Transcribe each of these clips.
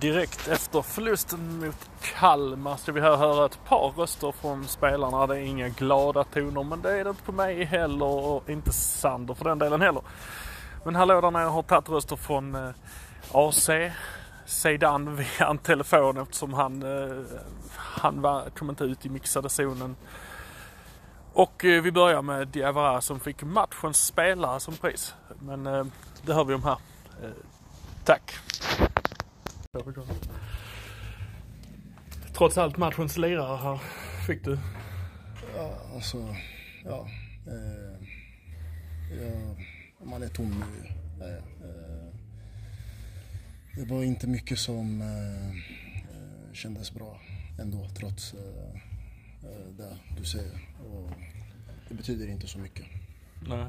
Direkt efter förlusten mot Kalmar ska vi här höra ett par röster från spelarna. Det är inga glada toner men det är det inte på mig heller och inte Sander för den delen heller. Men hallå där nere har tagit röster från eh, AC, Zeidan via en telefon eftersom han, eh, han var, kom inte ut i mixade zonen. Och eh, vi börjar med Diawara som fick matchens spelare som pris. Men eh, det hör vi om här. Eh, tack! Trots allt matchens lirare här fick du? Ja, alltså, ja. Eh, ja man är tom nu. Eh, eh, det var inte mycket som eh, eh kändes bra ändå trots eh, eh, det du säger. Och det betyder inte så mycket. Nej.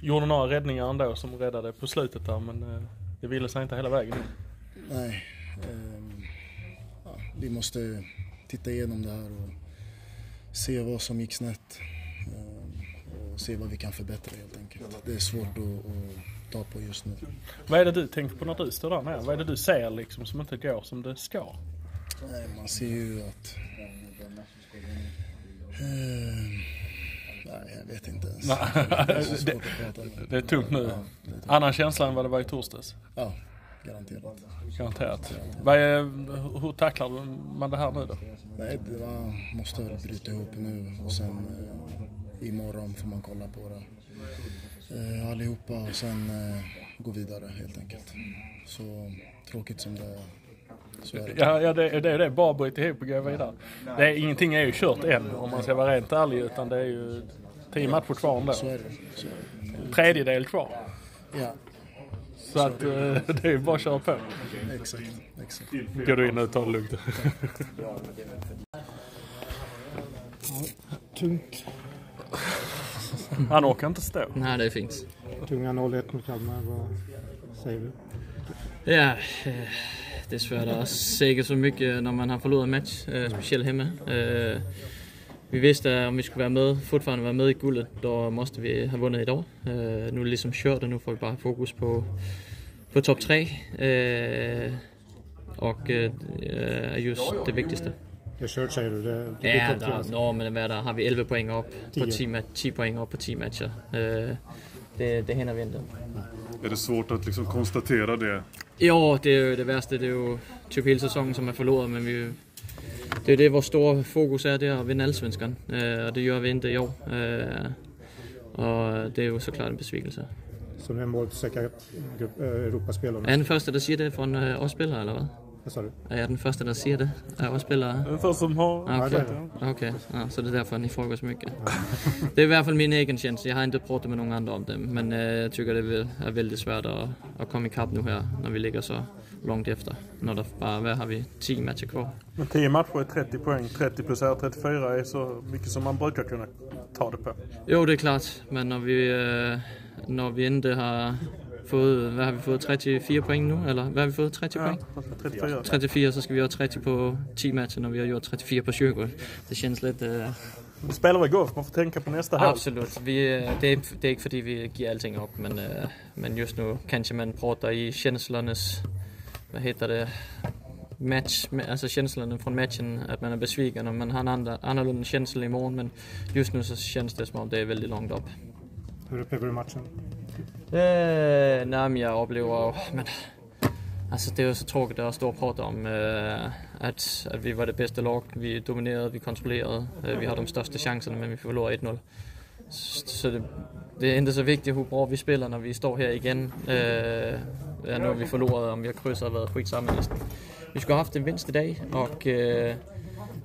Gjorde några räddningar ändå som räddade på slutet där men det ville sig inte hela vägen. Nej. Eh, ja, vi måste titta igenom det här och se vad som gick snett. Eh, och se vad vi kan förbättra helt enkelt. Det är svårt att, att ta på just nu. Vad är det du tänker på när du står där nere? Vad är det du ser liksom som inte går som det ska? Nej, man ser ju att... Eh, nej, jag vet inte ens. det, är det är tungt nu. Ja, Annan känsla än vad det var i torsdags? Ja. Garanterat. Garanterat. Vad är, hur tacklar man det här nu då? Nej, det var, måste bryta ihop nu och sen eh, imorgon får man kolla på det eh, allihopa och sen eh, gå vidare helt enkelt. Så tråkigt som det är. Så är det. Ja, ja det, det är det. Bara bryta ihop och gå vidare. Det är, ingenting är ju kört än om man ska vara rent ärlig utan det är ju tio matcher kvar ändå. Så är det. Så är det. Tredjedel kvar. Ja, så att eh, det är bara att köra på. Exakt, exakt. Går du in och tar det lugnt. tungt. Han orkar inte stå. Nej, det finns. Tunga 0-1 mot Kalmar, vad säger du? Ja, eh, det är svårt att säga så mycket när man har förlorat en match, eh, speciellt hemma. Vi visste att om vi skulle vara med, fortfarande vara med i guldet, då måste vi ha vunnit idag. nu är det liksom kört och nu får vi bara fokus på på topp tre. Eh, och eh, är just det viktigaste. Det kört säger du? Det, det ja, där, nå, men där, har vi 11 poäng upp på 10, 10 poäng upp på 10 matcher. Eh, det, det hinner vi inte. Är det svårt att liksom konstatera det? Ja, det är ju det värsta. Det är ju typ hela säsongen som är förlorad, men vi det är det vårt stora fokus är, det är att vinna Allsvenskan. Eh, och det gör vi inte i år. Eh, och det är ju såklart en besvikelse. Som är målsäkra eh, Europaspel. Är den första, der siger det från oss spelare eller vad? Vad sa du? Är jag den första, der siger det av oss spelare? Den första som har... Ah, okay. Ja, okay. Ja, så det är därför ni frågar så mycket. det är i alla fall min egen känsla. Jag har inte pratat med någon annan om det. Men uh, jag tycker det är väldigt svårt att, att komma ikapp nu här när vi ligger så långt efter. När det bara, vad har vi, 10 matcher kvar. Men 10 matcher är 30 poäng. 30 plus R34 är så mycket som man brukar kunna ta det på. Jo, det är klart. Men när vi, när vi inte har fået, hvad har vi fået, 34 point nu? Eller hvad har vi fået, 30 ja, point? 34. 34, så skal vi have 30 på 10 matcher, når vi har gjort 34 på 20. Det känns lite... Uh... Vi spelar väl golf, man får tänka på nästa halv. Absolut. Vi, det, är, det är inte fordi vi giver allting upp, men, uh, men just nu kanske man pratar i känslonas, vad heter det, match, alltså känslorna från matchen, att man är besviken och man har en andra, annorlunda känsla imorgon. Men just nu så känns det som att det är väldigt långt upp. Hur upplever du matchen? Eh, nej, men jag upplever... Men, alltså det är så tråkigt att stå och prata om eh, att, att vi var det bästa lag. Vi dominerade, vi kontrollerade, eh, vi har de största chanserna men vi förlorade 1-0. Så det, det, är inte så viktigt hur bra vi spelar när vi står här igen. Eh, ja, nu har vi förlorat, om vi har kryssat varit skitsamma nästan. Vi skulle ha haft en vinst idag och eh,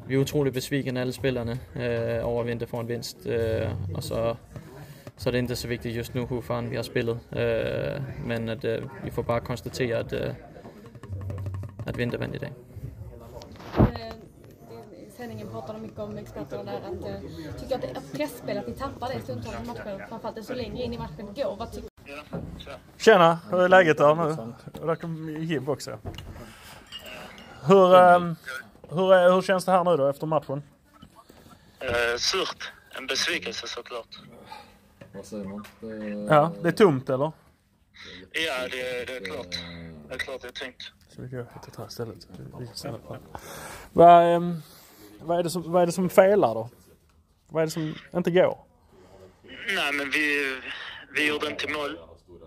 vi är otroligt besvikna alla spelarna eh, över att vi inte får en vinst. Eh, och så så det är inte så viktigt just nu hur fan vi har spelat. Uh, men att uh, vi får bara konstatera att, uh, att vi inte vann idag. sändningen pratade mycket om experterna där att uh, tycker att det är pressspel, att ni tappar det stundtals i matchen. Framförallt så länge in i matchen går. Vad tycker Tjena, hur är läget där nu? Där kom Jib också. Hur, um, hur, är, hur känns det här nu då efter matchen? Uh, surt. En besvikelse såklart. Vad säger man? Det... Ja, det är tomt eller? Ja, det, det är klart. Det är klart det är tungt. Så vi går hit här istället. Vi stannar på det. Vad, ehm, vad, är det som, vad är det som felar då? Vad är det som inte går? Nej, men vi, vi gjorde inte mål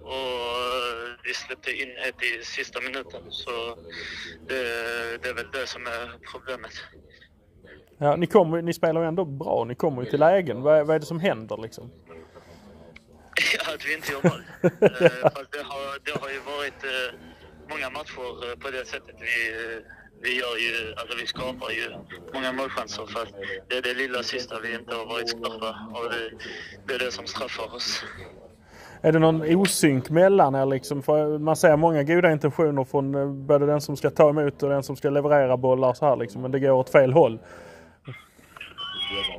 och vi släppte in ett i sista minuten. Så det, det är väl det som är problemet. Ja, ni, kommer, ni spelar ju ändå bra. Ni kommer ju till lägen. Vad, är- vad är det som händer liksom? Att vi inte gör mål. Eh, fast det, har, det har ju varit eh, många matcher eh, på det sättet. Vi, vi, gör ju, alltså vi skapar ju många målchanser för att det är det lilla sista vi inte har varit skarpa och det, det är det som straffar oss. Är det någon osynk mellan er liksom? För man ser många goda intentioner från både den som ska ta emot och den som ska leverera bollar så här liksom. Men det går åt fel håll.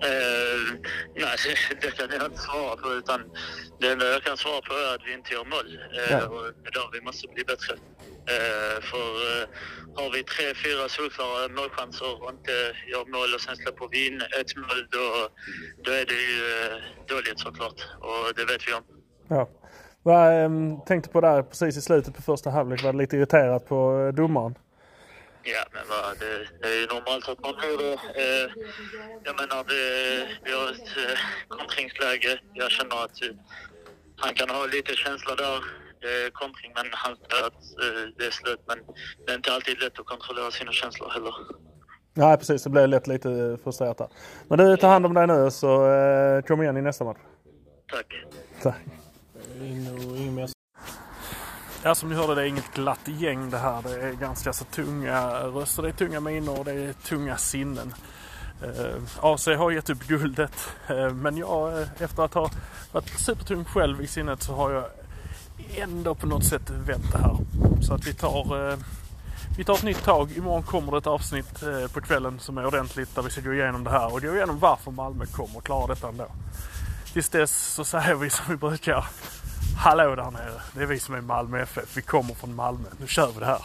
Eh, nej, det kan jag inte svara på. Utan det enda jag kan svara på är att vi inte gör mål. Eh, Ja. och där vi måste bli bättre. Eh, för eh, har vi tre, fyra solklara målchanser och inte gör mål och sen släpper vi in ett mål, då, då är det ju dåligt såklart. Och det vet vi om. Ja. Vad ehm, tänkte på där precis i slutet på första halvlek. Var lite irriterad på domaren. Ja, men vad, det, det är ju normalt att man blir det. Eh, jag menar, det, vi har ett eh, kontringsläge. Jag känner att han kan ha lite känsla där. Är kontring, men han att eh, det är slut. Men det är inte alltid lätt att kontrollera sina känslor heller. Nej precis, det blev lätt lite frustrerat där. Men du, ta hand om dig nu så eh, kom igen i nästa match. Tack. Tack. Ja, som ni hörde, det är inget glatt gäng det här. Det är ganska så tunga röster, det är tunga miner och det är tunga sinnen. Eh, AC har gett upp guldet, eh, men jag eh, efter att ha varit supertung själv i sinnet så har jag ändå på något sätt vänt det här. Så att vi tar, vi tar ett nytt tag. Imorgon kommer det ett avsnitt på kvällen som är ordentligt där vi ska gå igenom det här och gå igenom varför Malmö kommer att klara detta ändå. Tills dess så säger vi som vi brukar. Hallå där nere. Det är vi som är Malmö FF. Vi kommer från Malmö. Nu kör vi det här.